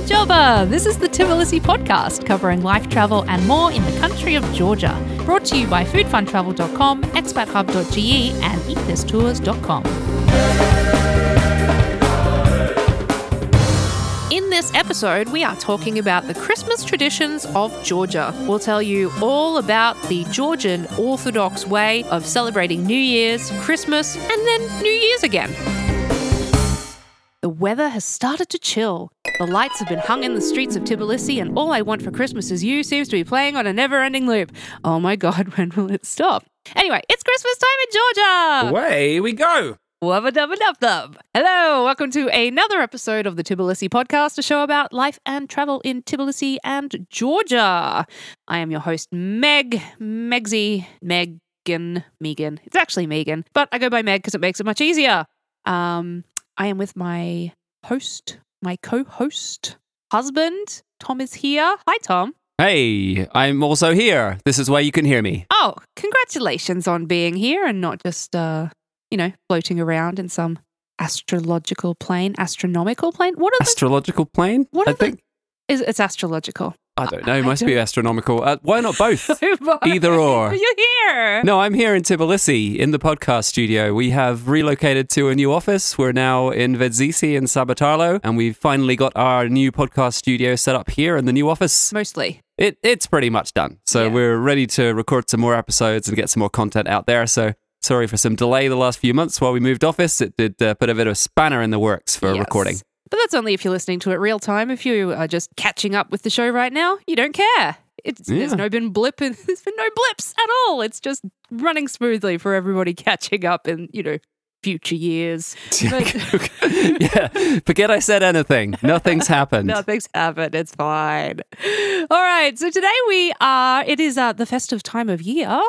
Jova! This is the Tbilisi podcast covering life travel and more in the country of Georgia. Brought to you by foodfuntravel.com, expathub.ge, and ethistours.com. In this episode, we are talking about the Christmas traditions of Georgia. We'll tell you all about the Georgian Orthodox way of celebrating New Year's, Christmas, and then New Year's again. The weather has started to chill. The lights have been hung in the streets of Tbilisi, and All I Want for Christmas Is You seems to be playing on a never ending loop. Oh my god, when will it stop? Anyway, it's Christmas time in Georgia! Away we go. Wubba dubba dub dub. Hello, welcome to another episode of the Tbilisi podcast, a show about life and travel in Tbilisi and Georgia. I am your host, Meg, Megsy, Megan, Megan. It's actually Megan, but I go by Meg because it makes it much easier. Um, I am with my host, my co-host, husband. Tom is here. Hi, Tom. Hey, I'm also here. This is why you can hear me. Oh, congratulations on being here and not just, uh, you know, floating around in some astrological plane, astronomical plane. What are the Astrological plane? What I are the- think. Is it's astrological? I don't know. I Must be astronomical. Uh, why not both? Either or. You're here. No, I'm here in Tbilisi in the podcast studio. We have relocated to a new office. We're now in Vedzisi in Saburtalo, and we've finally got our new podcast studio set up here in the new office. Mostly. It, it's pretty much done. So Yeah. we're ready to record some more episodes and get some more content out there. So sorry for some delay the last few months while we moved office. It did uh, put a bit of a spanner in the works for Yes. recording. But that's only if you're listening to it real time. If you are just catching up with the show right now, you don't care. It's, There's no been blip. There's been no blips at all. It's just running smoothly for everybody catching up in you know future years. But- yeah, forget I said anything. Nothing's happened. Nothing's happened. It's fine. All right. So today we are, it is uh, the festive time of year.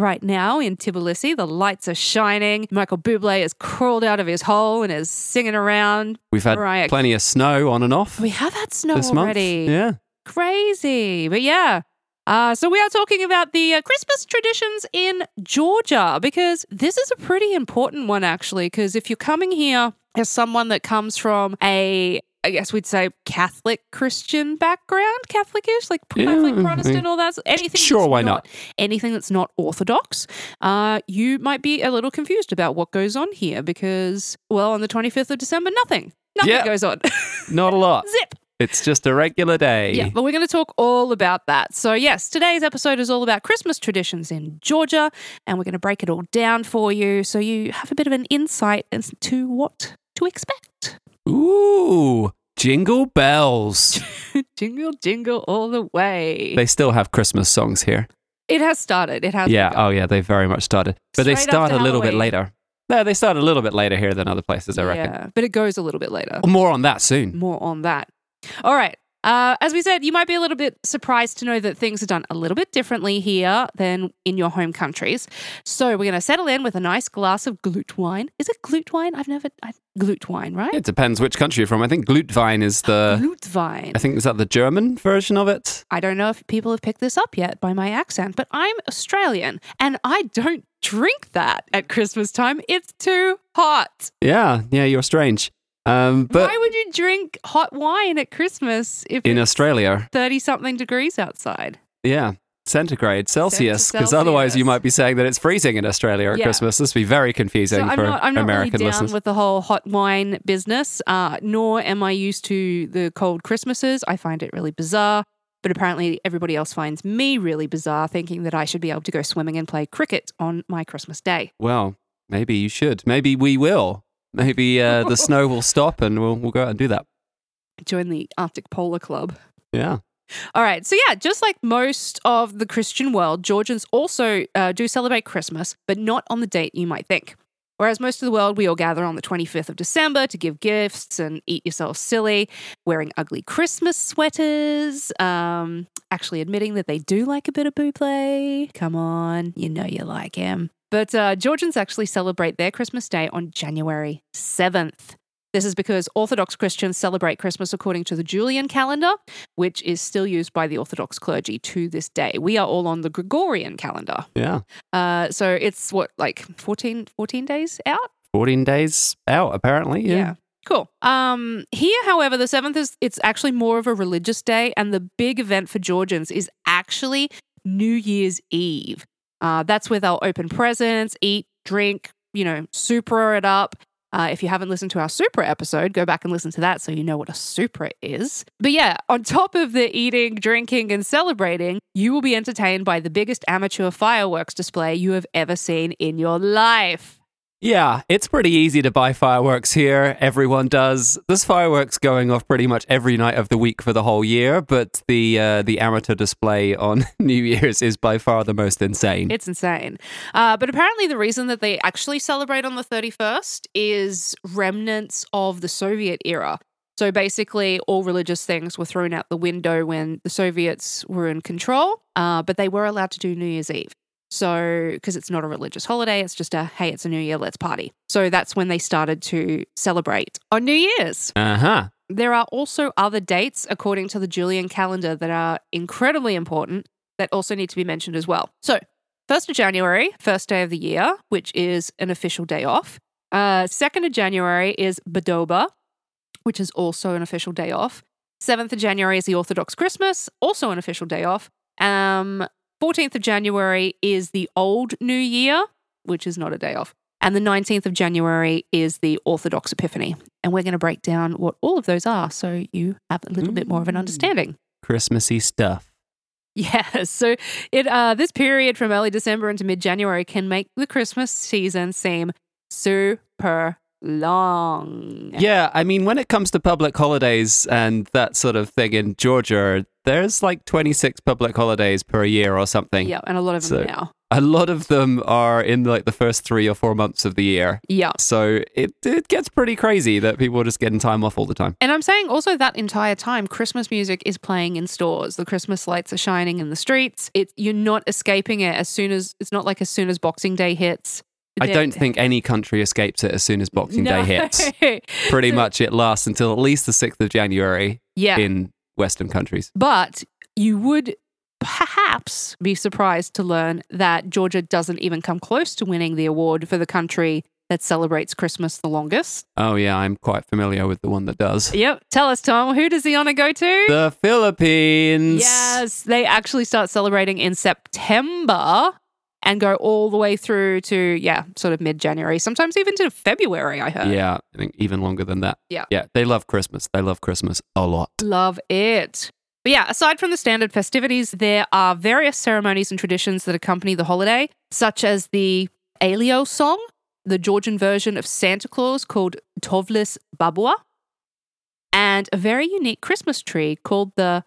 Right now in Tbilisi, the lights are shining. Michael Bublé has crawled out of his hole and is singing around. We've had Mariah- plenty of snow on and off We have had snow already. month. Yeah. Crazy. But yeah. Uh, so we are talking about the uh, Christmas traditions in Georgia because this is a pretty important one actually. Because if you're coming here as someone that comes from a, I guess we'd say Catholic Christian background, Catholic-ish, like Catholic Yeah, Protestant, all that, anything. Sure, why not? Anything that's not Orthodox, uh, you might be a little confused about what goes on here because, well, on the 25th of December, nothing, nothing Yeah. goes on. Not a lot. Zip. It's just a regular day. Yeah, but we're going to talk all about that. So, yes, today's episode is all about Christmas traditions in Georgia, and we're going to break it all down for you so you have a bit of an insight as to what to expect. Ooh, jingle bells. jingle, jingle all the way. they still have Christmas songs here. it has started. It has. Yeah. begun. Oh, yeah. They very much started. But they start a little bit later. No, they start a little bit later here than other places, I reckon. Yeah, but it goes a little bit later. More on that soon. More on that. All right. Uh, as we said, you might be a little bit surprised to know that things are done a little bit differently here than in your home countries. So we're going to settle in with a nice glass of glute wine. Is it glute wine? I've never I, glute wine, right? It depends which country you're from. I think Glutwein is the. glute wine. I think is that the German version of it. I don't know if people have picked this up yet by my accent, but I'm Australian and I don't drink that at Christmas time. It's too hot. Yeah, yeah, you're strange. Um, but Why would you drink hot wine at Christmas if in it's Australia, 30 something degrees outside? yeah, centigrade Celsius, because otherwise you might be saying that it's freezing in Australia at Yeah. Christmas. This would be very confusing So I'm for not, I'm not American really down listeners. with the whole hot wine business, uh, nor am I used to the cold Christmases. I find it really bizarre. But apparently, everybody else finds me really bizarre, thinking that I should be able to go swimming and play cricket on my Christmas day. well, maybe you should. Maybe we will. Maybe uh, the snow will stop and we'll we'll go out and do that. Join the Arctic Polar Club. Yeah. All right. So, yeah, just like most of the Christian world, Georgians also uh, do celebrate Christmas, but not on the date you might think. Whereas most of the world, we all gather on the 25th of December to give gifts and eat yourself silly, wearing ugly Christmas sweaters, um, actually admitting that they do like a bit of Buble. Come on, you know you like him. But uh, Georgians actually celebrate their Christmas Day on January 7th. This is because Orthodox Christians celebrate Christmas according to the Julian calendar, which is still used by the Orthodox clergy to this day. We are all on the Gregorian calendar. Yeah. Uh, so it's what, like 14, 14 days out? 14 days out, apparently. Yeah. cool. Um, here, however, the seventh is it's actually more of a religious day, and the big event for Georgians is actually New Year's Eve. Uh, that's where they'll open presents, eat, drink, you know, supra it up. Uh, if you haven't listened to our supra episode, go back and listen to that so you know what a supra is. But yeah, on top of the eating, drinking, and celebrating, you will be entertained by the biggest amateur fireworks display you have ever seen in your life. Yeah, it's pretty easy to buy fireworks here. Everyone does. There's fireworks going off pretty much every night of the week for the whole year, but the uh, the amateur display on New Year's is by far the most insane. It's insane. Uh, but apparently, the reason that they actually celebrate on the 31st is remnants of the Soviet era. So basically, all religious things were thrown out the window when the Soviets were in control, uh, but they were allowed to do New Year's Eve. So, because it's not a religious holiday, it's just a hey, it's a new year, let's party. So that's when they started to celebrate on New Year's. Uh huh. There are also other dates, according to the Julian calendar, that are incredibly important that also need to be mentioned as well. So, 1st of January, first day of the year, which is an official day off. Uh, 2nd of January is Bedoba, which is also an official day off. 7th of January is the Orthodox Christmas, also an official day off. Um, 14th of January is the Old New Year, which is not a day off. And the 19th of January is the Orthodox Epiphany. And we're going to break down what all of those are so you have a little bit more of an Mm. understanding. Christmassy stuff. Yes. So it uh this period from early December into mid January can make the Christmas season seem super long. Yeah, I mean, when it comes to public holidays and that sort of thing in Georgia, there's like 26 public holidays per year or something. Yeah, and a lot of them now. A lot of them are in like the first three or four months of the year. Yeah. So it, it gets pretty crazy that people are just getting time off all the time. And I'm saying also that entire time, Christmas music is playing in stores. The Christmas lights are shining in the streets. It you're not escaping it as soon as it's not like as soon as Boxing Day hits. I don't think any country escapes it as soon as Boxing No. Day hits. Pretty much it lasts until at least the 6th of January yeah. in Western countries. But you would perhaps be surprised to learn that Georgia doesn't even come close to winning the award for the country that celebrates Christmas the longest. Oh, yeah, I'm quite familiar with the one that does. Yep. Tell us, Tom, who does the honor go to? The Philippines. Yes, they actually start celebrating in September and go all the way through to, yeah, sort of mid January, sometimes even to February, I heard. Yeah, I think even longer than that. Yeah. Yeah, they love Christmas. They love Christmas a lot. Love it. But yeah, aside from the standard festivities, there are various ceremonies and traditions that accompany the holiday, such as the Alio song, the Georgian version of Santa Claus called Tovlis Babua, and a very unique Christmas tree called the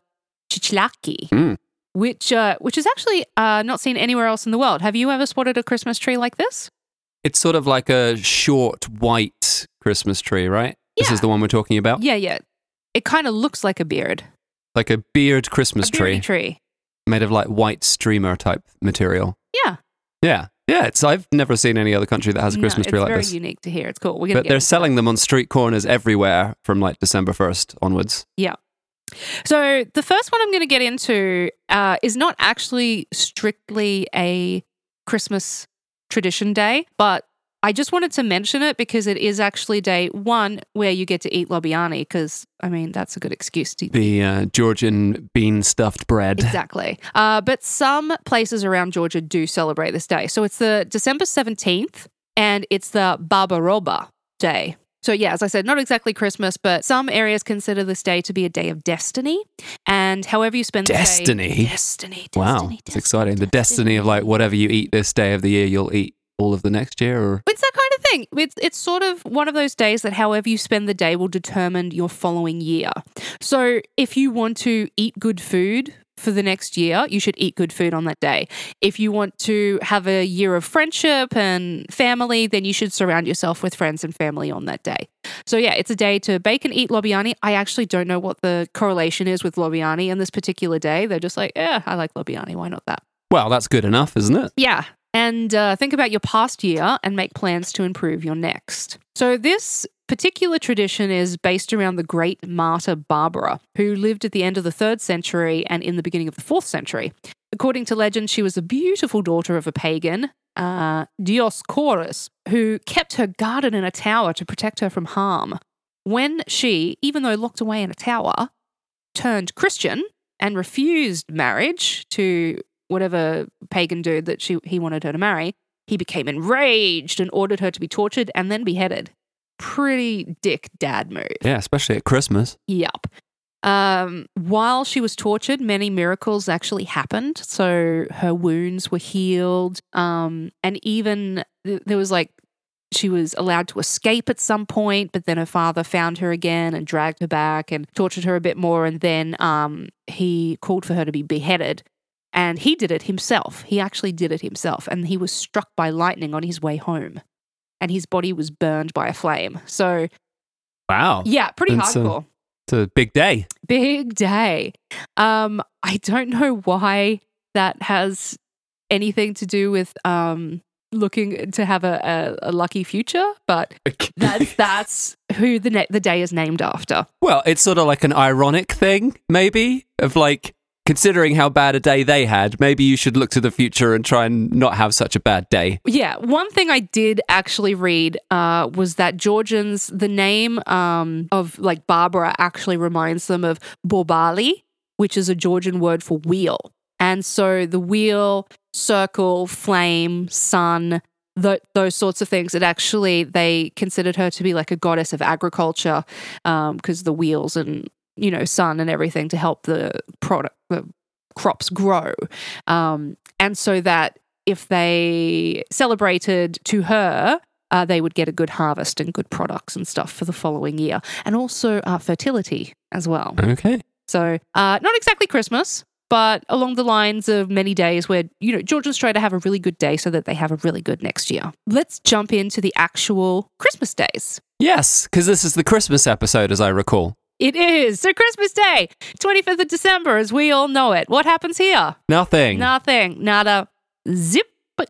Chichilaki, Mm. Which uh, which is actually uh, not seen anywhere else in the world. Have you ever spotted a Christmas tree like this? It's sort of like a short white Christmas tree, right? This is the one we're talking about. Yeah, yeah. It kind of looks like a beard, Like a beard Christmas a tree tree. made of like white streamer type material. Yeah. Yeah. Yeah, it's I've never seen any other country that has a No, Christmas tree it's like very this. unique to hear. It's cool. We're But they're selling them on street corners everywhere from like December 1st onwards. So the first one I'm going to get into uh, is not actually strictly a Christmas tradition day, but I just wanted to mention it because it is actually day one where you get to eat lobiani. Because I mean that's a good excuse to The uh, Georgian bean stuffed bread. Exactly. Uh, but some places around Georgia do celebrate this day. So it's the December 17th and it's the Barbaroba Day. So, yeah, as I said, not exactly Christmas, but some areas consider this day to be a day of destiny. And however you spend the Destiny? day. Destiny. Wow, destiny, it's exciting. The destiny of like whatever you eat this day of the year, you'll eat all of the next year. Or It's that kind of thing. It's, it's sort of one of those days that however you spend the day will determine your following year. So if you want to eat good food for the next year, you should eat good food on that day. If you want to have a year of friendship and family, then you should surround yourself with friends and family on that day. So yeah, it's a day to bake and eat lobiani. I actually don't know what the correlation is with lobiani in this particular day. They're just like, yeah, I like lobiani. Why not that? well, that's good enough, isn't it? Yeah. And uh, think about your past year and make plans to improve your next. So, this particular tradition is based around the great martyr Barbara, who lived at the end of the third century and in the beginning of the fourth century. According to legend, she was a beautiful daughter of a pagan, uh, Dioscorus, who kept her garden in a tower to protect her from harm. when she, even though locked away in a tower, turned Christian and refused marriage to whatever pagan dude that she he wanted her to marry, he became enraged and ordered her to be tortured and then beheaded. Pretty dick dad move. Yeah, especially at Christmas. Yup. Um, while she was tortured, many miracles actually happened. So her wounds were healed. Um, and even th- there was like, she was allowed to escape at some point, but then her father found her again and dragged her back and tortured her a bit more. And then um, he called for her to be beheaded. And he did it himself. He actually did it himself. And he was struck by lightning on his way home. And his body was burned by a flame. So, Wow. yeah, pretty That's, hardcore. It's a big day. Big day. Um, I don't know why that has anything to do with um looking to have a, a, a lucky future, but that's that's who the ne- the day is named after. well, it's sort of like an ironic thing, maybe, of like considering how bad a day they had, maybe you should look to the future and try and not have such a bad day. Yeah, one thing I did actually read uh, was that Georgians, the name um, of like Barbara actually reminds them of Borbali, which is a Georgian word for wheel. And so the wheel, circle, flame, sun, th- those sorts of things, it actually, they considered her to be like a goddess of agriculture because the wheels and, you know, sun and everything to help the product, the crops grow. Um, and so that if they celebrated to her, uh, they would get a good harvest and good products and stuff for the following year, and also uh, fertility as well. Okay. So, uh, not exactly Christmas, but along the lines of many days where, you know, Georgians try to have a really good day so that they have a really good next year. Let's jump into the actual Christmas days. Yes, because this is the Christmas episode, as I recall. It is. So, Christmas Day, 25th of December, as we all know it. What happens here? Nothing. Nothing. Nada. Zip. Uh,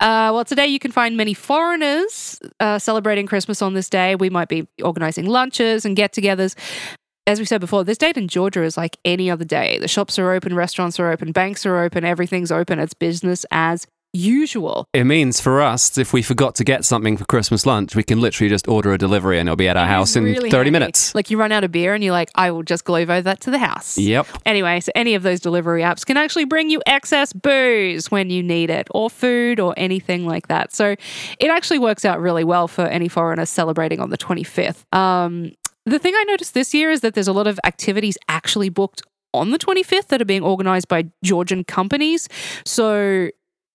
well, today you can find many foreigners uh, celebrating Christmas on this day. We might be organizing lunches and get togethers. As we said before, this date in Georgia is like any other day. The shops are open, restaurants are open, banks are open, everything's open. It's business as usual. It means for us, if we forgot to get something for Christmas lunch, we can literally just order a delivery and it'll be at our It house in really 30 handy. minutes. Like you run out of beer and you're like, I will just Glovo that to the house. Yep. Anyway, so any of those delivery apps can actually bring you excess booze when you need it, or food, or anything like that. So it actually works out really well for any foreigner celebrating on the 25th. Um, the thing I noticed this year is that there's a lot of activities actually booked on the 25th that are being organized by Georgian companies. So,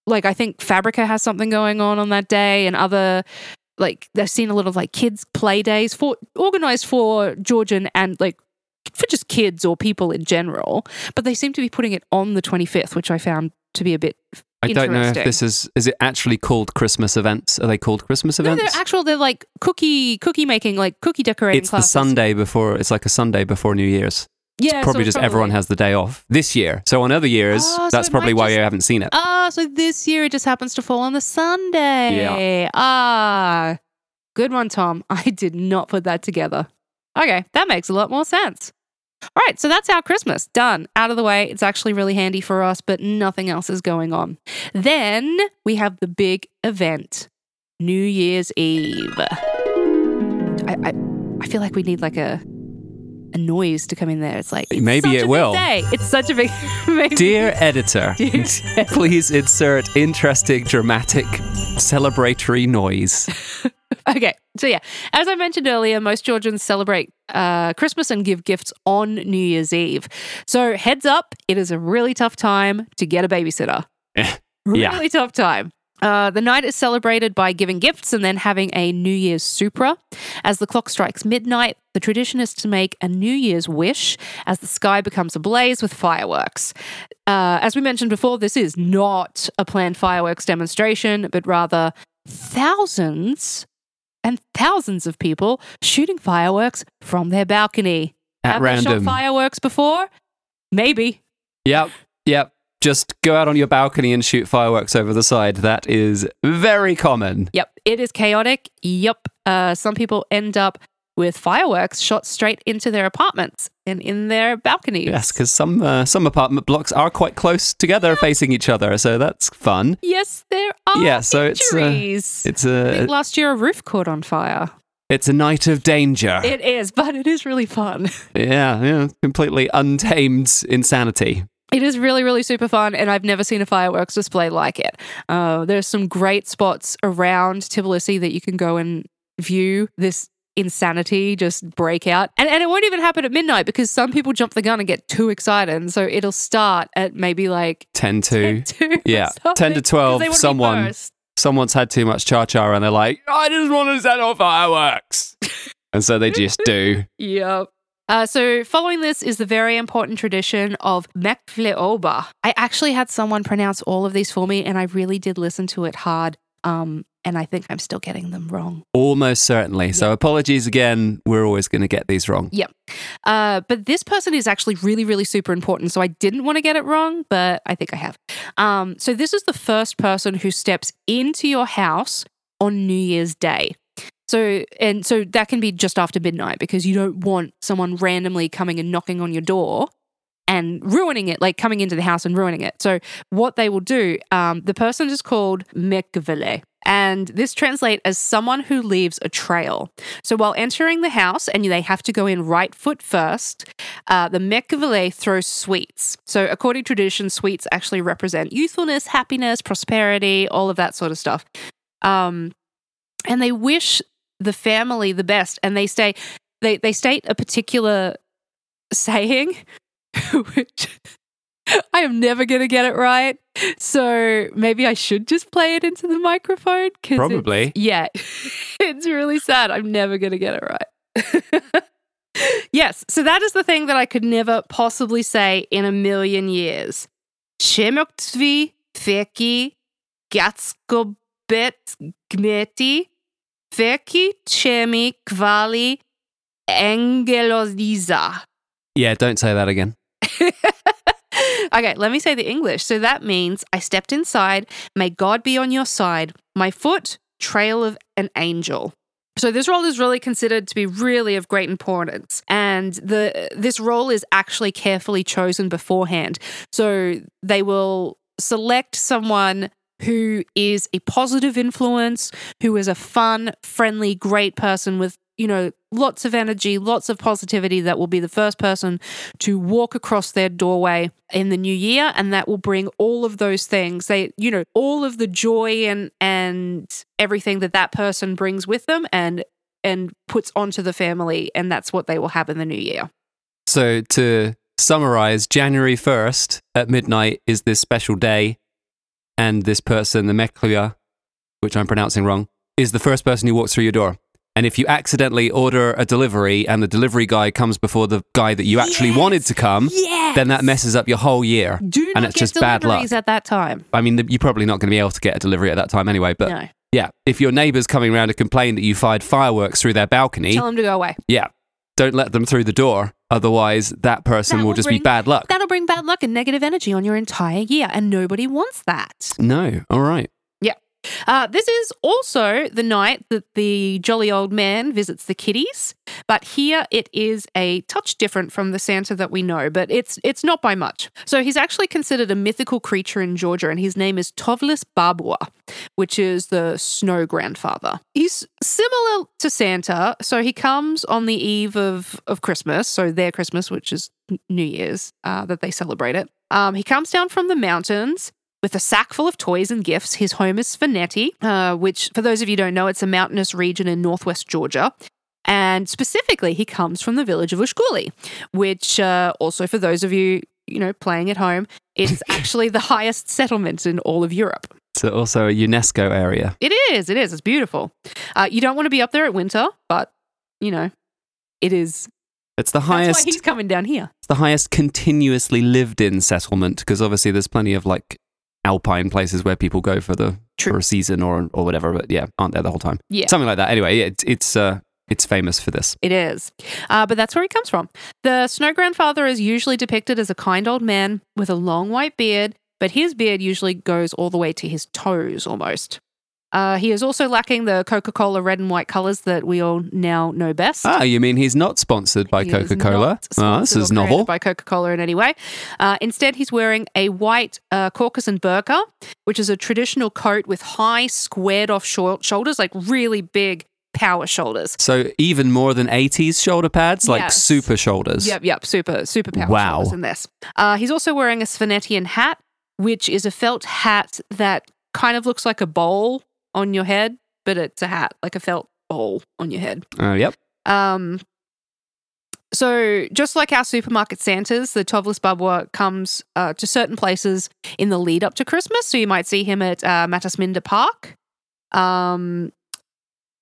like, I think Fabrika has something going on on that day, and other like they've seen a lot of like kids play days for organized for Georgian and like for just kids or people in general, but they seem to be putting it on the 25th, which I found to be a bit. I don't know if this is is it actually called Christmas events? Are they called Christmas events? No, they're actual. They're like cookie cookie making, like cookie decorating. it's classes. the Sunday before. It's like a Sunday before New Year's. Yeah, so probably it's just everyone has the day off this year. So on other years, Oh, that's it probably why just- you haven't seen it. Ah, so this year it just happens to fall on the Sunday. Yeah. Ah, good one, Tom. I did not put that together. Okay, that makes a lot more sense. All right, so that's our Christmas. Done. Out of the way. It's actually really handy for us, but nothing else is going on. Then we have the big event New Year's Eve. I, I, I feel like we need like a a noise to come in there. It's like it's Maybe it will. It's such a big. maybe- Dear editor, Dear please insert interesting, dramatic, celebratory noise. Okay, so yeah, as I mentioned earlier, most Georgians celebrate uh, Christmas and give gifts on New Year's Eve. So heads up, it is a really tough time to get a babysitter. Really yeah. tough time. Uh, the night is celebrated by giving gifts and then having a New Year's supra. As the clock strikes midnight, the tradition is to make a New Year's wish as the sky becomes ablaze with fireworks. Uh, as we mentioned before, this is not a planned fireworks demonstration, but rather thousands and thousands of people shooting fireworks from their balcony. At Have they shot fireworks before? Maybe. Yep, yep. Just go out on your balcony and shoot fireworks over the side. That is very common. Yep, it is chaotic. Yep. Uh, some people end up with fireworks shot straight into their apartments and in their balconies. Yes, because some uh, some apartment blocks are quite close together, facing each other, so that's fun. Yes, there are Yeah, so it's, uh. It's I a think last year a roof caught on fire. It's a night of danger. It is, but it is really fun. yeah, yeah, completely untamed insanity. It is really, really super fun, and I've never seen a fireworks display like it. Uh, there's some great spots around Tbilisi that you can go and view this insanity just break out. And, and it won't even happen at midnight because some people jump the gun and get too excited. And so it'll start at maybe like 10 to, 10 to yeah, 10 to 12, they wanna be someone- someone's had too much cha cha and they're like, I just want to set off fireworks. and so they just do. Yep. Uh, so, following this is the very important tradition of Mekvleoba. I actually had someone pronounce all of these for me, and I really did listen to it hard. Um, and I think I'm still getting them wrong. Almost certainly. So apologies again. We're always going to get these wrong. Uh, but this person is actually really, really super important. So I didn't want to get it wrong, but I think I have. Um, so this is the first person who steps into your house on New Year's Day. So and so that can be just after midnight because you don't want someone randomly coming and knocking on your door and ruining it, like coming into the house and ruining it. So what they will do, um, the person is called Mekvele. And this translates as someone who leaves a trail. So while entering the house, and they have to go in right foot first, uh, the Mekvele throws sweets. So according to tradition, sweets actually represent youthfulness, happiness, prosperity, all of that sort of stuff. Um, and they wish the family the best, and they say they they state a particular saying, which I am never going to get it right. So maybe I should just play it into the microphone. 'cause it's- Probably. yeah, it's really sad. I'm never going to get it right. yes, so that is the thing that I could never possibly say in a million years. Shemoktvi feki gatskobet gmeti feki chemi kvali engelodiza. Yeah, don't say that again. okay, let me say the English. So that means I stepped inside. May God be on your side. My foot, trail of an angel. So this role is really considered to be really of great importance, and the this role is actually carefully chosen beforehand. So they will select someone who is a positive influence, who is a fun, friendly, great person with you know lots of energy, lots of positivity. That will be the first person to walk across their doorway in the new year and that will bring all of those things they you know all of the joy and and everything that that person brings with them and and puts onto the family and that's what they will have in the new year So to summarize, January 1st at midnight is this special day. And this person, the Meklia, which I'm pronouncing wrong, is the first person who walks through your door. And if you accidentally order a delivery and the delivery guy comes before the guy that you actually Yes. wanted to come, yeah then that messes up your whole year. do and it's get just bad luck. at that time I mean, you're probably not going to be able to get a delivery at that time anyway. But no yeah, if your neighbor's coming around to complain that you fired fireworks through their balcony, tell them to go away yeah, don't let them through the door. Otherwise, that person That will will just be bad luck. that'll bring bad luck and negative energy on your entire year and nobody wants that No. All right. Uh, this is also the night that the jolly old man visits the kiddies, but here it is a touch different from the Santa that we know, but it's it's not by much. So he's actually considered a mythical creature in Georgia, and his name is Tovlis Babua, which is the snow grandfather. He's similar to Santa, so he comes on the eve of of Christmas, so their Christmas, which is New Year's, uh, that they celebrate it. Um, he comes down from the mountains with a sack full of toys and gifts. His home is Svaneti, uh, which, for those of you who don't know, it's a mountainous region in northwest Georgia. And specifically, he comes from the village of Ushguli, which, uh, also for those of you, you know, playing at home, is actually the highest settlement in all of Europe. It's also a UNESCO area. It is, it is, it's beautiful. Uh, you don't want to be up there at winter, but, you know, it is. It's the That's why highest. he's coming down here. It's the highest continuously lived in settlement because obviously there's plenty of like alpine places where people go for the True. for a season or or whatever. But yeah, aren't there the whole time. Yeah. Something like that. Anyway, yeah, it's it's uh it's famous for this. It is. Uh, but that's where he comes from. The snow grandfather is usually depicted as a kind old man with a long white beard, but his beard usually goes all the way to his toes almost. Uh, he is also lacking the Coca Cola red and white colors that we all now know best. Ah, you mean he's not sponsored by Coca Cola? Ah, this is novel. By Coca Cola in any way. Uh, instead, he's wearing a white uh, Caucasus burqa, which is a traditional coat with high, squared off shou- shoulders, like really big power shoulders. So even more than 80s shoulder pads, like Yes. super shoulders. Yep, yep, super, super power Wow. shoulders in this. Uh, he's also wearing a Svanetian hat, which is a felt hat that kind of looks like a bowl on your head, but it's a hat, like a felt ball on your head. Oh, yep. Um, so just like our supermarket Santas, the Tovlis Babua comes uh, to certain places in the lead up to Christmas. So you might see him at uh, Mtatsminda Park. Um,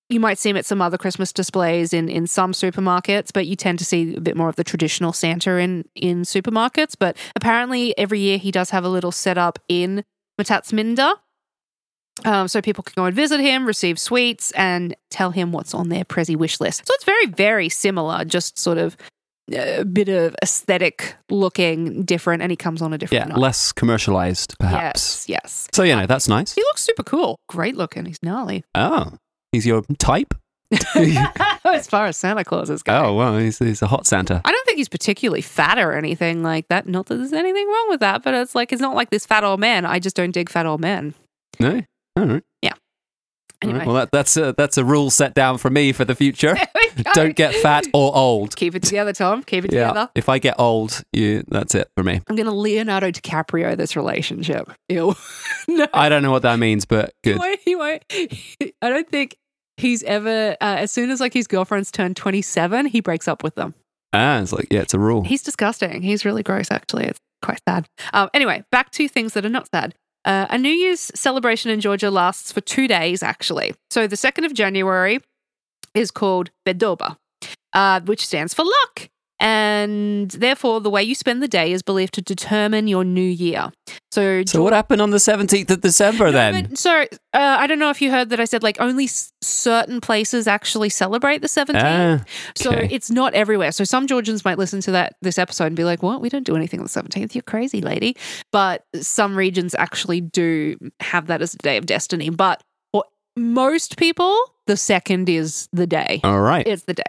you might see him at some other Christmas displays in, in some supermarkets, but you tend to see a bit more of the traditional Santa in, in supermarkets. But apparently, every year he does have a little setup in Mtatsminda. Um, so people can go and visit him, receive sweets, and tell him what's on their Prezi wish list. So it's very, very similar, just sort of a bit of aesthetic looking different, and he comes on a different Yeah, night. less commercialized, perhaps. Yes, yes. So, you know, that's nice. He looks super cool. Great looking. He's gnarly. Oh, he's your type? as far as Santa Claus is going. Oh, well, he's, he's a hot Santa. I don't think he's particularly fat or anything like that. Not that there's anything wrong with that, but it's like it's not like this fat old man. I just don't dig fat old men. No? All right. All Anyway, right. Well, that, that's, a, that's a rule set down for me for the future. There we go. don't get fat or old. keep it together, Tom. Keep it Yeah. together. If I get old, you that's it for me. I'm gonna Leonardo DiCaprio this relationship. Ew. no, I don't know what that means, but he good. won't, he won't. I don't think he's ever. Uh, as soon as like his girlfriend's turned 27, he breaks up with them. Ah, it's like, yeah, it's a rule. He's disgusting. He's really gross, actually. It's quite sad. Um, anyway, back to things that are not sad. Uh, a New Year's celebration in Georgia lasts for two days, actually. So the 2nd of January is called Bedoba, uh, which stands for luck. And therefore, the way you spend the day is believed to determine your new year. So, So what happened on the 17th of December No, then? but- so uh, I don't know if you heard that I said like only s- certain places actually celebrate the 17th. Ah, So it's not everywhere. So some Georgians might listen to that this episode and be like, "What? We don't do anything on the 17th. You're crazy, lady." But some regions actually do have that as a day of destiny. But most people, the second is the day. all right. It's the day.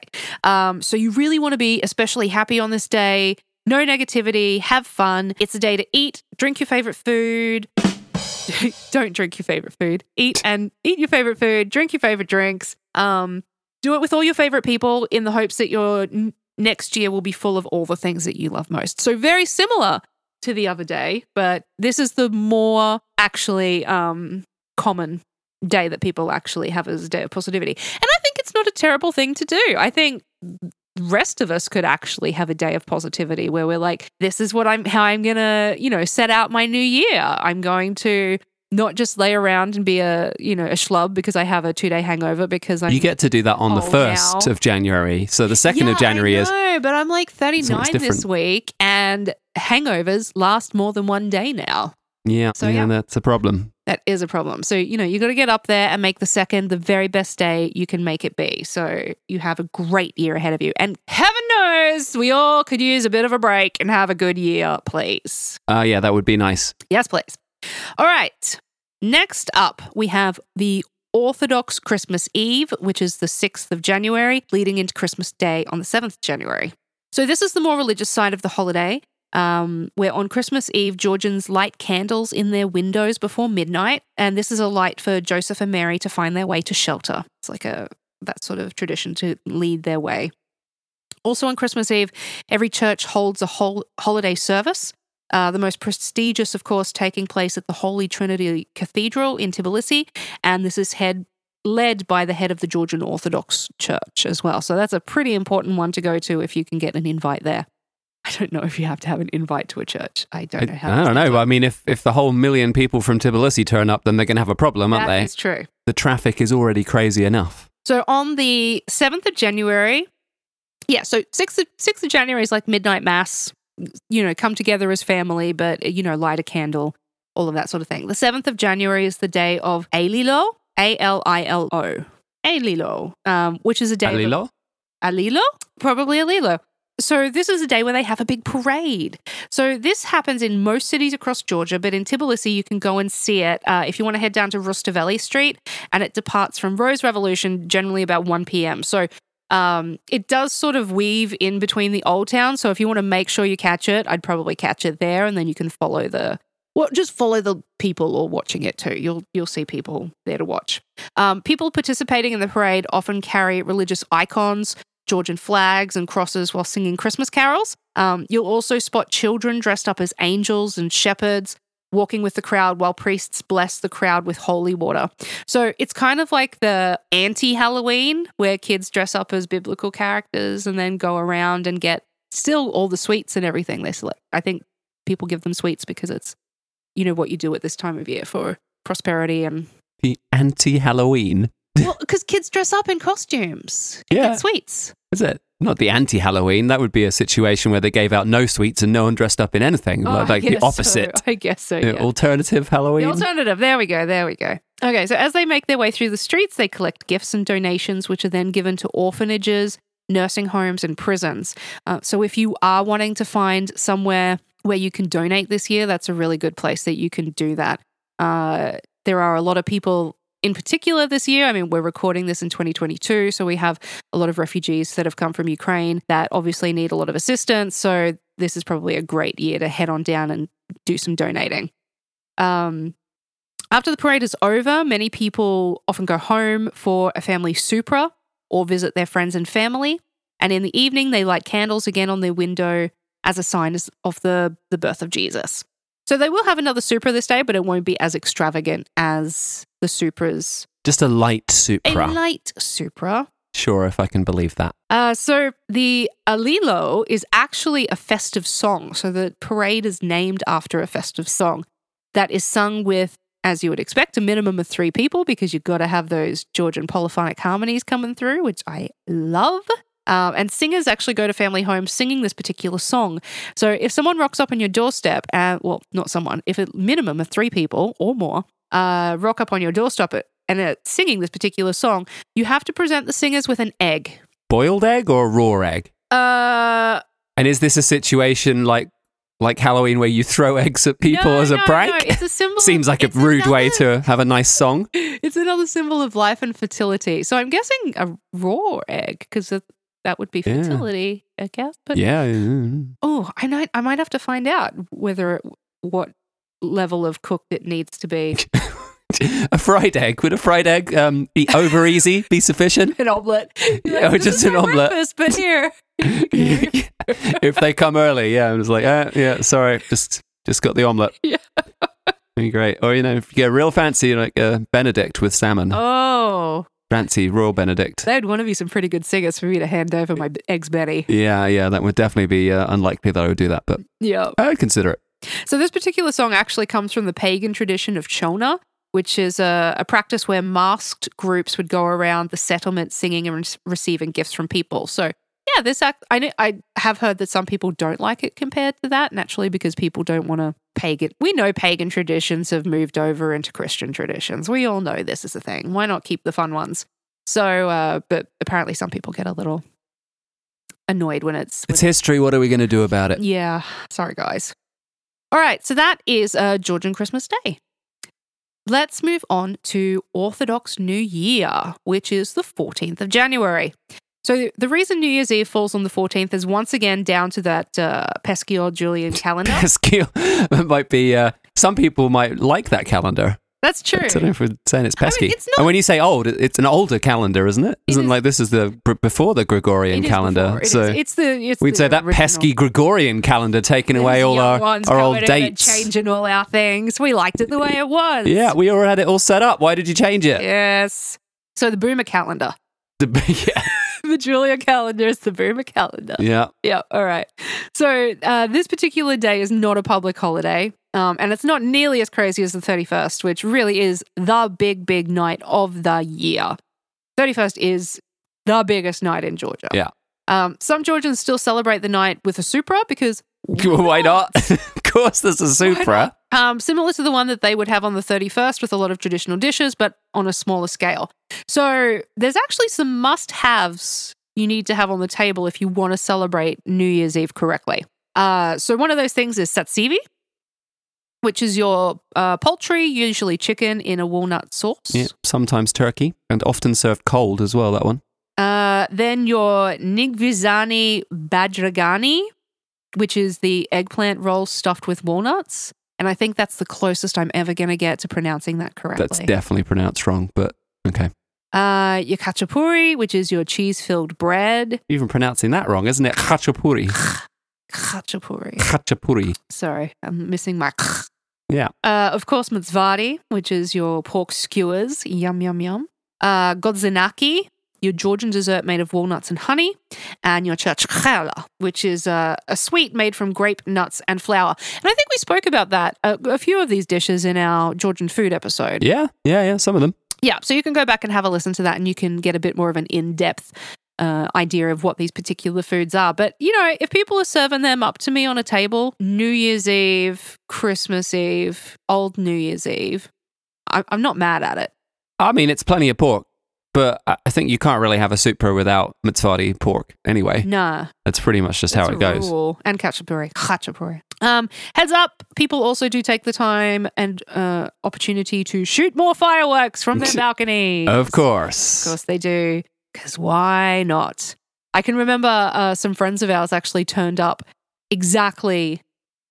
Um, so you really want to be especially happy on this day. No negativity. Have fun. It's a day to eat, drink your favorite food. Don't drink your favorite food. Eat and eat your favorite food. Drink your favorite drinks. Um, do it with all your favorite people in the hopes that your n- next year will be full of all the things that you love most. So very similar to the other day, but this is the more actually um, common day that people actually have as a day of positivity. And I think it's not a terrible thing to do. I think rest of us could actually have a day of positivity where we're like this is what I'm how I'm going to, you know, set out my new year. I'm going to not just lay around and be a, you know, a schlub because I have a 2-day hangover because I'm You get to do that on the Oh, 1st now. of January. So the 2nd yeah, of January I is know, but I'm like 39 this week and hangovers last more than one day now. yeah, So, yeah, yeah. that's a problem. That is a problem. So, you know, you got to get up there and make the second the very best day you can make it be. So, you have a great year ahead of you. And heaven knows we all could use a bit of a break and have a good year, please. Uh, yeah, that would be nice. Yes, please. All right. Next up, we have the Orthodox Christmas Eve, which is the 6th of January, leading into Christmas Day on the 7th of January. So, this is the more religious side of the holiday, um, where on Christmas Eve, Georgians light candles in their windows before midnight. And this is a light for Joseph and Mary to find their way to shelter. It's like a that sort of tradition to lead their way. Also on Christmas Eve, every church holds a whole holiday service. Uh, the most prestigious, of course, taking place at the Holy Trinity Cathedral in Tbilisi, and this is head led by the head of the Georgian Orthodox Church as well. So that's a pretty important one to go to if you can get an invite there. I don't know if you have to have an invite to a church. I don't know how. I that's don't know. I mean, if, if the whole million people from Tbilisi turn up, then they're going to have a problem, aren't That they? is true. The traffic is already crazy enough. So on the 7th of January, yeah, so 6th of, 6th of January is like midnight mass, you know, come together as family, but, you know, light a candle, all of that sort of thing. The 7th of January is the day of Alilo, A L I L O, Alilo, um, which is a day of Alilo? Alilo? Probably Alilo. So this is a day where they have a big parade. So this happens in most cities across Georgia, but in Tbilisi you can go and see it uh, if you want to head down to Rustaveli Street, and it departs from Rose Revolution generally about 1 p.m. So um, it does sort of weave in between the old town. So if you want to make sure you catch it, I'd probably catch it there, and then you can follow the well, just follow the people or watching it too. You'll you'll see people there to watch. Um, people participating in the parade often carry religious icons, Georgian flags, and crosses while singing Christmas carols. Um, you'll also spot children dressed up as angels and shepherds walking with the crowd while priests bless the crowd with holy water. So it's kind of like the anti Halloween where kids dress up as biblical characters and then go around and get still all the sweets and everything they select. I think people give them sweets because it's you know what you do at this time of year for prosperity and The anti Halloween. Well because kids dress up in costumes and Yeah. get sweets Is it? Not the anti Halloween. That would be a situation where they gave out no sweets and no one dressed up in anything. Oh, like like the guess so. opposite. i guess so yeah. Alternative Halloween. The alternative. There we go. There we go. Okay, so as they make their way through the streets, they collect gifts and donations, which are then given to orphanages, nursing homes, and prisons. Uh, so if you are wanting to find somewhere where you can donate this year, that's a really good place that you can do that. Uh, there are a lot of people in particular this year. I mean, we're recording this in 2022, so we have a lot of refugees that have come from Ukraine that obviously need a lot of assistance. So this is probably a great year to head on down and do some donating. Um, after the parade is over, many people often go home for a family supra or visit their friends and family. And in the evening, they light candles again on their window as a sign of the, the birth of Jesus. So they will have another supra this day, but it won't be as extravagant as the supras. Just a light Supra. A light supra. Sure, if I can believe that. Uh, so the Alilo is actually a festive song. So the parade is named after a festive song that is sung with, as you would expect, a minimum of three people because you've got to have those Georgian polyphonic harmonies coming through, which I love. Um, and singers actually go to family homes singing this particular song. So if someone rocks up on your doorstep, and well, not someone, if a minimum of three people or more uh, rock up on your doorstep and are singing this particular song, you have to present the singers with an egg. Boiled egg or raw egg? Uh, And is this a situation like like Halloween where you throw eggs at people no, as a no, prank? No, it's a symbol. Seems like a rude way to have a nice song. It's another symbol of life and fertility. So I'm guessing a raw egg because that would be Yeah. fertility, I guess. But Yeah. oh, I might, I might have to find out whether it, what level of cooked it needs to be. a fried egg. Would a fried egg um, be over easy? Be sufficient? an omelet. Or just an omelette. But here. if they come early, yeah, I'm just like, uh, yeah, sorry, just just got the omelette. Yeah. Be great. Or you know, if you get real fancy, like a Benedict with salmon, Oh, fancy royal Benedict. they'd want to be some pretty good singers for me to hand over my eggs, Benny. Yeah, yeah, that would definitely be uh, unlikely that I would do that, but Yeah. I would consider it. So this particular song actually comes from the pagan tradition of Chona, which is a, a practice where masked groups would go around the settlement singing and re- receiving gifts from people. So yeah, this act I know, I have heard that some people don't like it compared to that naturally because people don't want to pagan. We know pagan traditions have moved over into Christian traditions. We all know this is a thing. Why not keep the fun ones? So, uh, but apparently some people get a little annoyed when it's It's history. What are we going to do about it? yeah, sorry guys. All right, so that is uh, Georgian Christmas Day. Let's move on to Orthodox New Year, which is the 14th of January. So the reason New Year's Eve falls on the 14th is once again down to that uh, pesky old Julian calendar. Pesky might be. Uh, some people might like that calendar. That's true. I don't know if we're saying it's I mean, pesky. it's and when you say old, it's an older calendar, isn't it? It Isn't is- like this is the before the Gregorian It calendar. It so is- it's the it's we'd the say that original. pesky Gregorian calendar taking away all our, our old dates. changing all our things. We liked it the way it was. Yeah, we already had it all set up. Why did you change it? Yes. So the Boomer calendar. The yeah. the Julian calendar is the Boomer calendar. yeah. Yeah, all right. So uh, this particular day is not a public holiday, um, and it's not nearly as crazy as the 31st, which really is the big, big night of the year. 31st is the biggest night in Georgia. Yeah. Um, some Georgians still celebrate the night with a Supra because Why not? of course, there's a Supra. um, similar to the one that they would have on the 31st with a lot of traditional dishes, but on a smaller scale. So there's actually some must haves you need to have on the table if you want to celebrate New Year's Eve correctly. Uh, so one of those things is satsivi, which is your uh, poultry, usually chicken, in a walnut sauce. Yeah, sometimes turkey and often served cold as well. That one. Uh, then your nigvizani badragani, which is the eggplant roll stuffed with walnuts. And I think that's the closest I'm ever going to get to pronouncing that correctly. That's definitely pronounced wrong, but okay. uh, your khachapuri, which is your cheese filled bread. Even pronouncing that wrong, isn't it? Khachapuri. Khachapuri. Khachapuri. Sorry, I'm missing my. Yeah. Uh, of course, mtsvadi, which is your pork skewers. Yum, yum, yum. Uh, gozinaki, your Georgian dessert made of walnuts and honey. And your churchkhela, which is uh, a sweet made from grape, nuts, and flour. And I think we spoke about that, uh, a few of these dishes in our Georgian food episode. Yeah, yeah, yeah. Some of them. Yeah, so you can go back and have a listen to that and you can get a bit more of an in depth uh, idea of what these particular foods are. But, you know, if people are serving them up to me on a table, New Year's Eve, Christmas Eve, Old New Year's Eve, I- I'm not mad at it. I mean, it's plenty of pork, but I think you can't really have a supra without mtsvadi pork anyway. Nah. That's pretty much just how it goes. rule. And khachapuri. Khachapuri. Um, heads up, people also do take the time and uh, opportunity to shoot more fireworks from their balconies. Of course. Of course they do. Because why not? I can remember uh, some friends of ours actually turned up exactly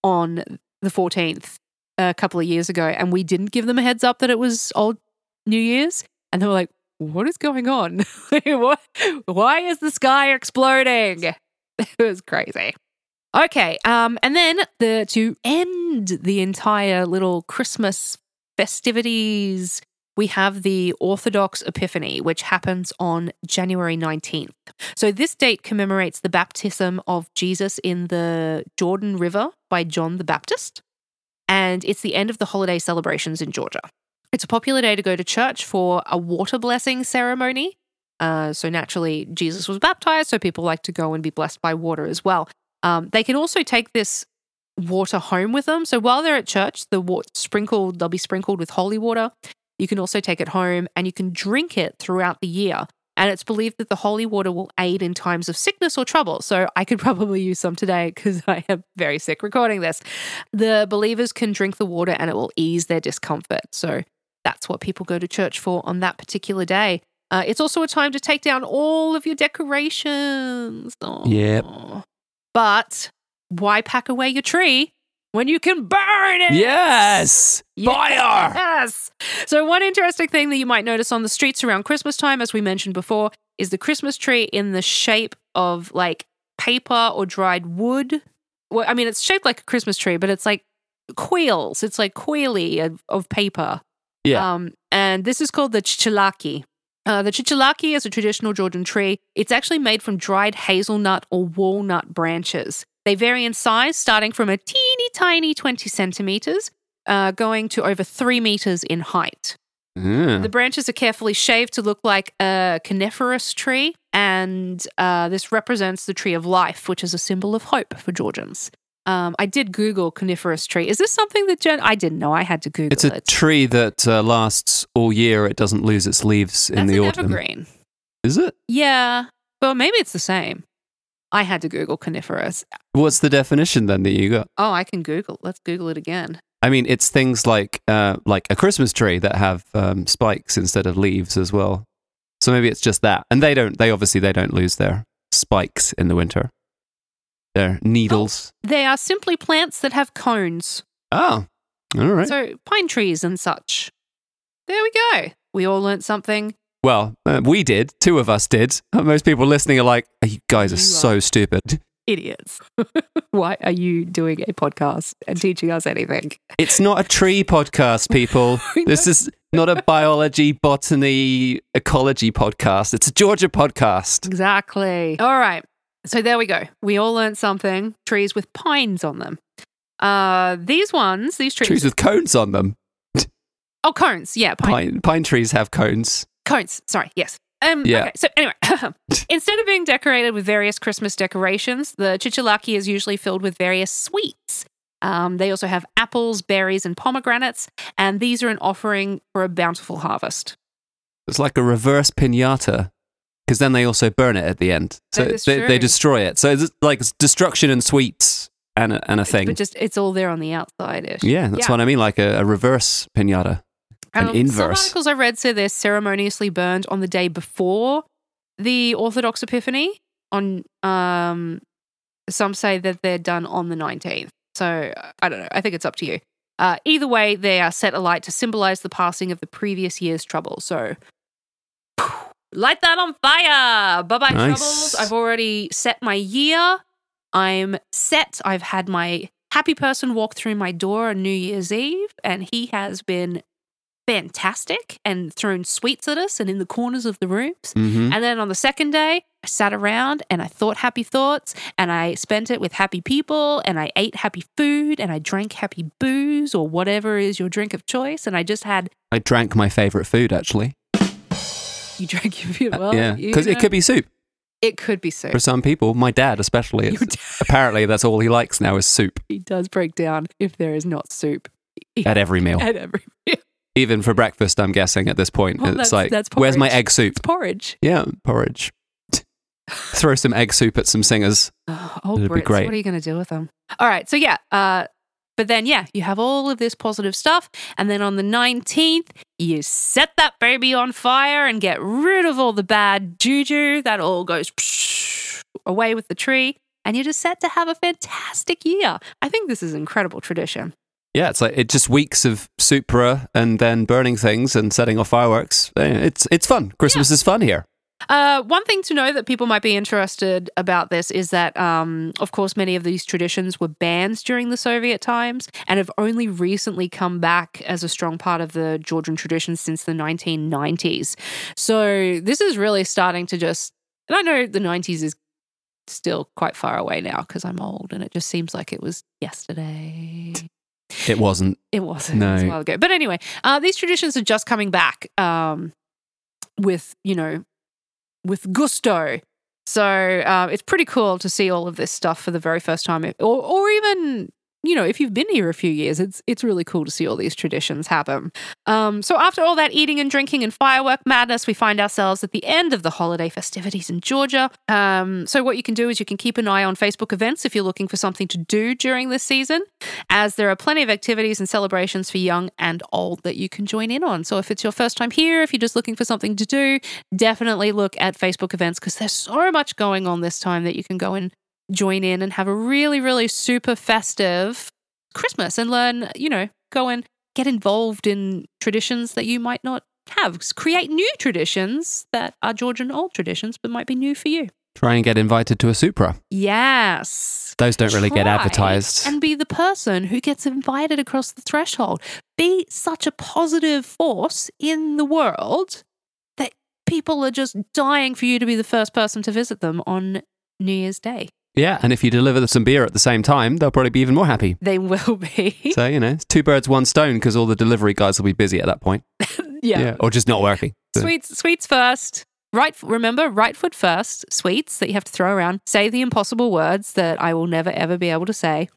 on the 14th a couple of years ago, and we didn't give them a heads up that it was old New Year's. And they were like, what is going on? Why is the sky exploding? It was crazy. Okay, um, and then the to end the entire little Christmas festivities, we have the Orthodox Epiphany, which happens on January 19th. So, this date commemorates the baptism of Jesus in the Jordan River by John the Baptist. And it's the end of the holiday celebrations in Georgia. It's a popular day to go to church for a water blessing ceremony. Uh, so, naturally, Jesus was baptized, so people like to go and be blessed by water as well. Um, they can also take this water home with them. So, while they're at church, the water sprinkled, they'll be sprinkled with holy water. You can also take it home and you can drink it throughout the year. And it's believed that the holy water will aid in times of sickness or trouble. So I could probably use some today because I am very sick recording this. The believers can drink the water and it will ease their discomfort. So that's what people go to church for on that particular day. Uh, it's also a time to take down all of your decorations. Yep. But why pack away your tree when you can burn it? Yes! Fire! Yes. So, one interesting thing that you might notice on the streets around Christmas time, as we mentioned before, is the Christmas tree in the shape of like paper or dried wood. Well, I mean, it's shaped like a Christmas tree, but it's like quills. It's like queely of, of paper. Yeah. Um, and this is called the chichilaki. Uh, the chichilaki is a traditional Georgian tree. It's actually made from dried hazelnut or walnut branches. They vary in size, starting from a teeny tiny 20 centimeters, uh, going to over three meters in height. Mm. The branches are carefully shaved to look like a coniferous tree, and uh, this represents the tree of life, which is a symbol of hope for Georgians. Um, I did Google coniferous tree. Is this something that Jen? I didn't know. I had to Google It's a it. tree that uh, lasts all year. It doesn't lose its leaves in That's the autumn. evergreen. Is it? Yeah, Well, maybe it's the same. I had to Google coniferous. What's the definition then that you got? Oh, I can Google. Let's Google it again. I mean, it's things like uh, like a Christmas tree that have um, spikes instead of leaves as well. So maybe it's just that, and they don't. They obviously they don't lose their spikes in the winter. Their needles. They are simply plants that have cones. Oh, all right. So pine trees and such. There we go. We all learnt something. Well, uh, we did. Two of us did. Most people listening are like, "You guys are You so stupid." Idiots. Why are you doing a podcast and teaching us anything? It's not a tree podcast, people. this is not a biology, botany, ecology podcast. It's a Georgia podcast. Exactly. All right. So there we go. We all learned something. Trees with pines on them. Uh, these ones, these trees. Trees with cones on them. oh, cones. Yeah, pine, Pine, pine trees have cones. Cones. Sorry. Yes. Um, Yeah. Okay. So anyway, instead of being decorated with various Christmas decorations, the chichilaki is usually filled with various sweets. Um, they also have apples, berries, and pomegranates, and these are an offering for a bountiful harvest. It's like a reverse pinata because then they also burn it at the end. So they, they destroy it. So it's like destruction and sweets and a, and a thing. But just it's all there on the outside. yeah, that's what I mean. Like a, a reverse pinata. An Um, Some inverse. articles I read say they're ceremoniously burned on the day before the Orthodox Epiphany. On um, some say that they're done on the nineteenth. So I don't know. I think it's up to you. Uh, either way, they are set alight to symbolize the passing of the previous year's trouble. So, light that on fire. Bye bye, Nice. troubles. I've already set my year. I'm set. I've had my happy person walk through my door on New Year's Eve, and he has been fantastic and thrown sweets at us and in the corners of the rooms. hmm And then on the second day, I sat around and I thought happy thoughts and I spent it with happy people and I ate happy food and I drank happy booze or whatever is your drink of choice. And I just had, I drank my favorite food actually. you drank your food. Well, yeah, because it could be soup it could be soup. for some people. My dad, especially, dad- apparently that's all he likes now is soup He does break down if there is not soup at every meal. at every meal. Even for breakfast, I'm guessing at this point. Well, it's that's- like, that's where's my egg soup? It's porridge. Yeah, porridge. Throw some egg soup at some singers. Oh, oh It'd be great. what are you going to do with them? All right. So, yeah. Uh, but then, yeah, you have all of this positive stuff. And then on the 19th, you set that baby on fire and get rid of all the bad juju. That all goes away with the tree. And you're just set to have a fantastic year. I think this is an incredible tradition. Yeah, it's like it just weeks of supra and then burning things and setting off fireworks. Eh, It's it's fun. Christmas is fun here. Uh, one thing to know that people might be interested about this is that, um, of course, many of these traditions were banned during the Soviet times and have only recently come back as a strong part of the Georgian tradition since the 1990s. So this is really starting to just, and I know the 90s is still quite far away now because I'm old and it just seems like it was yesterday. It wasn't. It wasn't. It was a No. while ago. But anyway, uh, these traditions are just coming back um, with, you know, with gusto. So uh, it's pretty cool to see all of this stuff for the very first time, or, or even you know if you've been here a few years, it's it's really cool to see all these traditions happen. Um, so after all that eating and drinking and firework madness, we find ourselves at the end of the holiday festivities in Georgia. Um, so what you can do is you can keep an eye on Facebook events if you're looking for something to do during this season as there are plenty of activities and celebrations for young and old that you can join in on. So if it's your first time here, if you're just looking for something to do, definitely look at Facebook events because there's so much going on this time that you can go and join in and have a really, really super festive Christmas and learn, you know, go and get involved in traditions that you might not have. Create new traditions that are Georgian old traditions but might be new for you. Try and get invited to a supra. Yes. Those don't really get advertised. And be the person who gets invited across the threshold. Be such a positive force in the world that people are just dying for you to be the first person to visit them on New Year's Day. Yeah, and if you deliver some beer at the same time, they'll probably be even more happy. They will be. So, you know, it's two birds, one stone because all the delivery guys will be busy at that point. yeah. Or just not working. So- Sweets, sweets first. Right, remember, right foot first. Sweets that you have to throw around. Say the impossible words that I will never ever be able to say,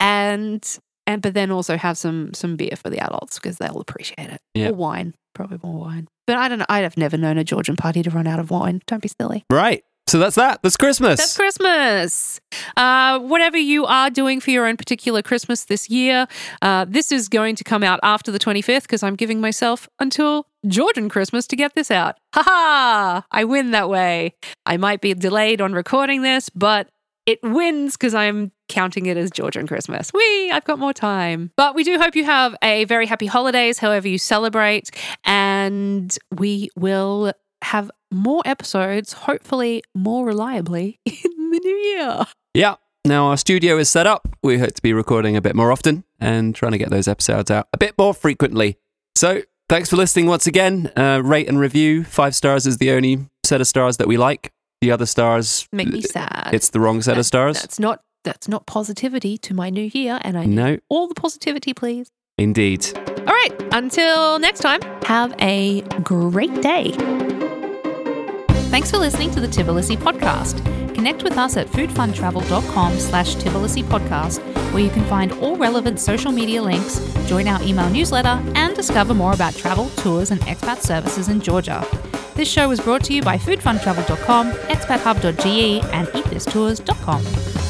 and and but then also have some some beer for the adults because they'll appreciate it. Yeah. Or wine, probably more wine. But I don't know. I'd have never known a Georgian party to run out of wine. Don't be silly. Right. So that's that. That's Christmas. That's Christmas. Uh, whatever you are doing for your own particular Christmas this year, uh, this is going to come out after the 25th because I'm giving myself until Georgian Christmas to get this out. Ha ha! I win that way. I might be delayed on recording this, but it wins because I'm counting it as Georgian Christmas. Whee! I've got more time. But we do hope you have a very happy holidays, however you celebrate, and we will have more episodes, hopefully more reliably, in the new year. Yeah. Now our studio is set up. We hope to be recording a bit more often and trying to get those episodes out a bit more frequently. So thanks for listening once again. Uh, rate and review. Five stars is the only set of stars that we like. The other stars, Make me sad. it's the wrong set That- of stars. That's not that's not positivity to my new year, and I need No, all the positivity, please. indeed. All right, until next time, have a great day. Thanks for listening to the Tbilisi podcast. Connect with us at foodfuntravel.com slash Tbilisi podcast, where you can find all relevant social media links, join our email newsletter, and discover more about travel, tours, and expat services in Georgia. This show was brought to you by foodfuntravel.com, expathub.ge, and eatthistours.com.